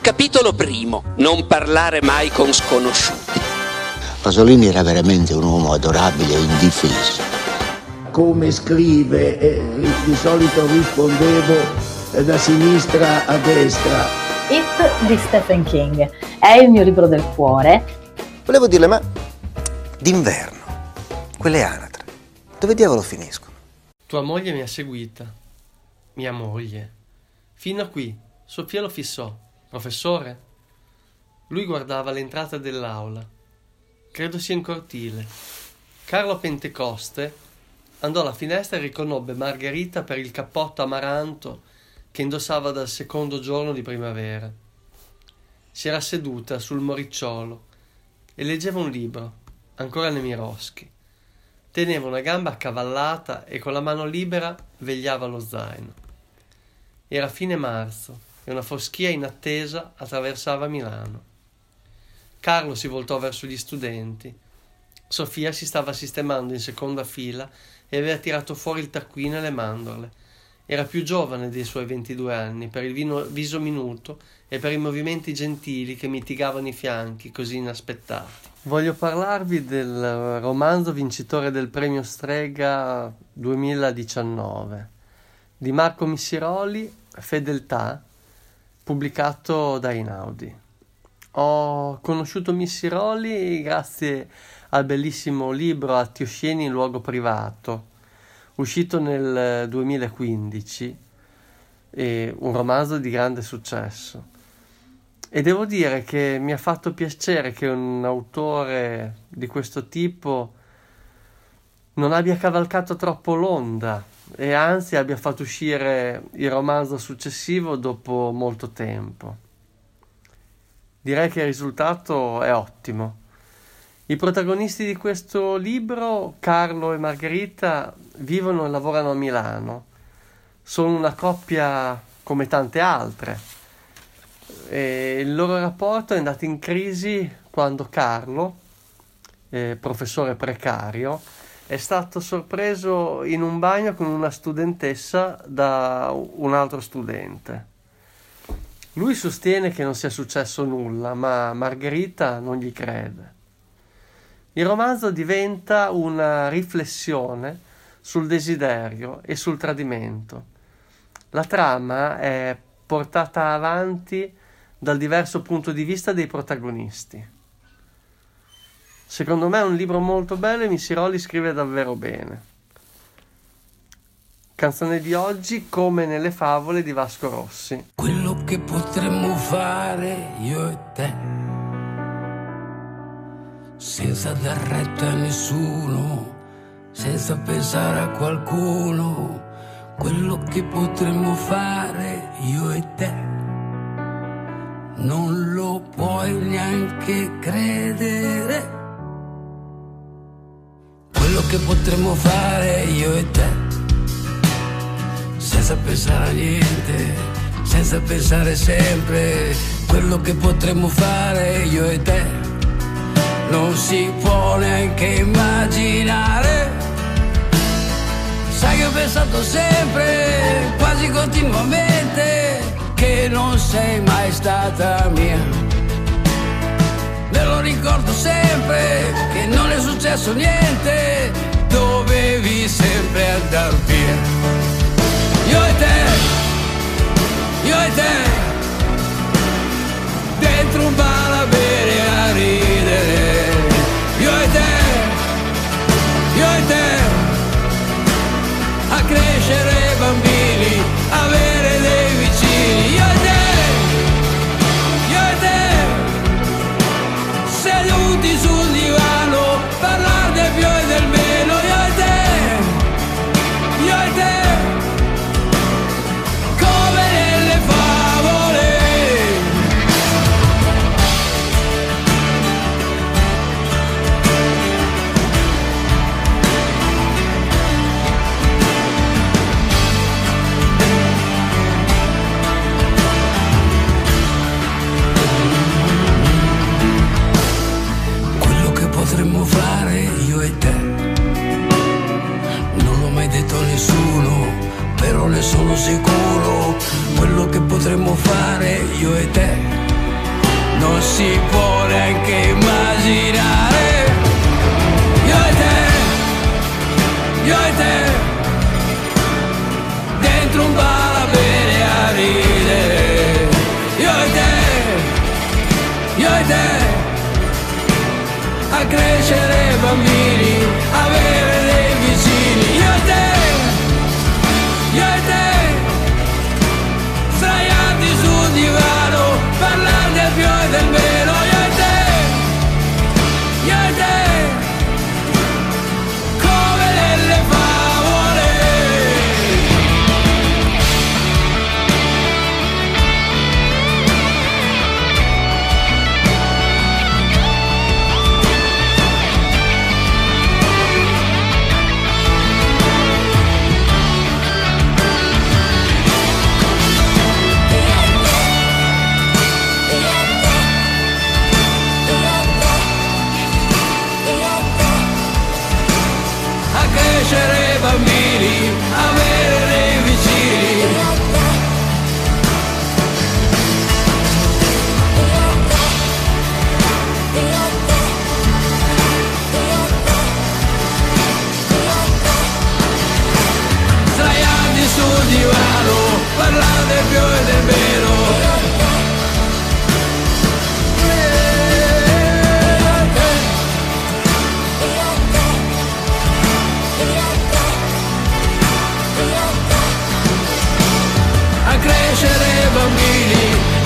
Capitolo primo. Non parlare mai con sconosciuti. Pasolini era veramente un uomo adorabile e indifeso. Come scrive, eh, di solito rispondevo eh, da sinistra a destra. It di Stephen King è il mio libro del cuore. Volevo dirle, ma d'inverno, quelle anatre, dove diavolo finiscono? Tua moglie mi ha seguita. Mia moglie. Fino a qui. Sofia lo fissò. Professore? Lui guardava l'entrata dell'aula. Credo sia in cortile. Carlo Pentecoste andò alla finestra e riconobbe Margherita per il cappotto amaranto che indossava dal secondo giorno di primavera. Si era seduta sul moricciolo e leggeva un libro, ancora Nemirovsky. Teneva una gamba accavallata e con la mano libera vegliava lo zaino. Era fine marzo e una foschia inattesa attraversava Milano. Carlo si voltò verso gli studenti. Sofia si stava sistemando in seconda fila e aveva tirato fuori il taccuino e le mandorle. Era più giovane dei suoi 22 anni per il vino, viso minuto e per i movimenti gentili che mitigavano i fianchi così inaspettati. Voglio parlarvi del romanzo vincitore del premio Strega 2019 di Marco Missiroli, Fedeltà, pubblicato da Inaudi. Ho conosciuto Missiroli grazie al bellissimo libro Atti osceni in luogo privato, uscito nel 2015, un romanzo di grande successo. E devo dire che mi ha fatto piacere che un autore di questo tipo non abbia cavalcato troppo l'onda e anzi abbia fatto uscire il romanzo successivo dopo molto tempo. Direi che il risultato è ottimo. I protagonisti di questo libro, Carlo e Margherita, vivono e lavorano a Milano. Sono una coppia come tante altre. E il loro rapporto è andato in crisi quando Carlo, eh, professore precario, è stato sorpreso in un bagno con una studentessa da un altro studente. Lui sostiene che non sia successo nulla, ma Margherita non gli crede. Il romanzo diventa una riflessione sul desiderio e sul tradimento. La trama è portata avanti dal diverso punto di vista dei protagonisti. Secondo me è un libro molto bello e Missiroli scrive davvero bene. Canzone di oggi come nelle favole di Vasco Rossi. Quello che potremmo fare io e te, senza dar retta a nessuno, senza pensare a qualcuno, quello che potremmo fare io e te, non lo puoi neanche credere quello che potremmo fare io e te, senza pensare a niente, senza pensare sempre, quello che potremmo fare io e te, non si può neanche immaginare. Sai che ho pensato sempre, quasi continuamente, che non sei mai stata mia. Me lo ricordo sempre che non è successo niente, dovevi sempre andar via. Io e te, io e te, dentro un bar nessuno, però ne sono sicuro. Quello che potremmo fare io e te non si può neanche immaginare. Io e te, io e te, dentro un bar a bere a ridere. Io e te, io e te, a crescere bambini, crescere bambini.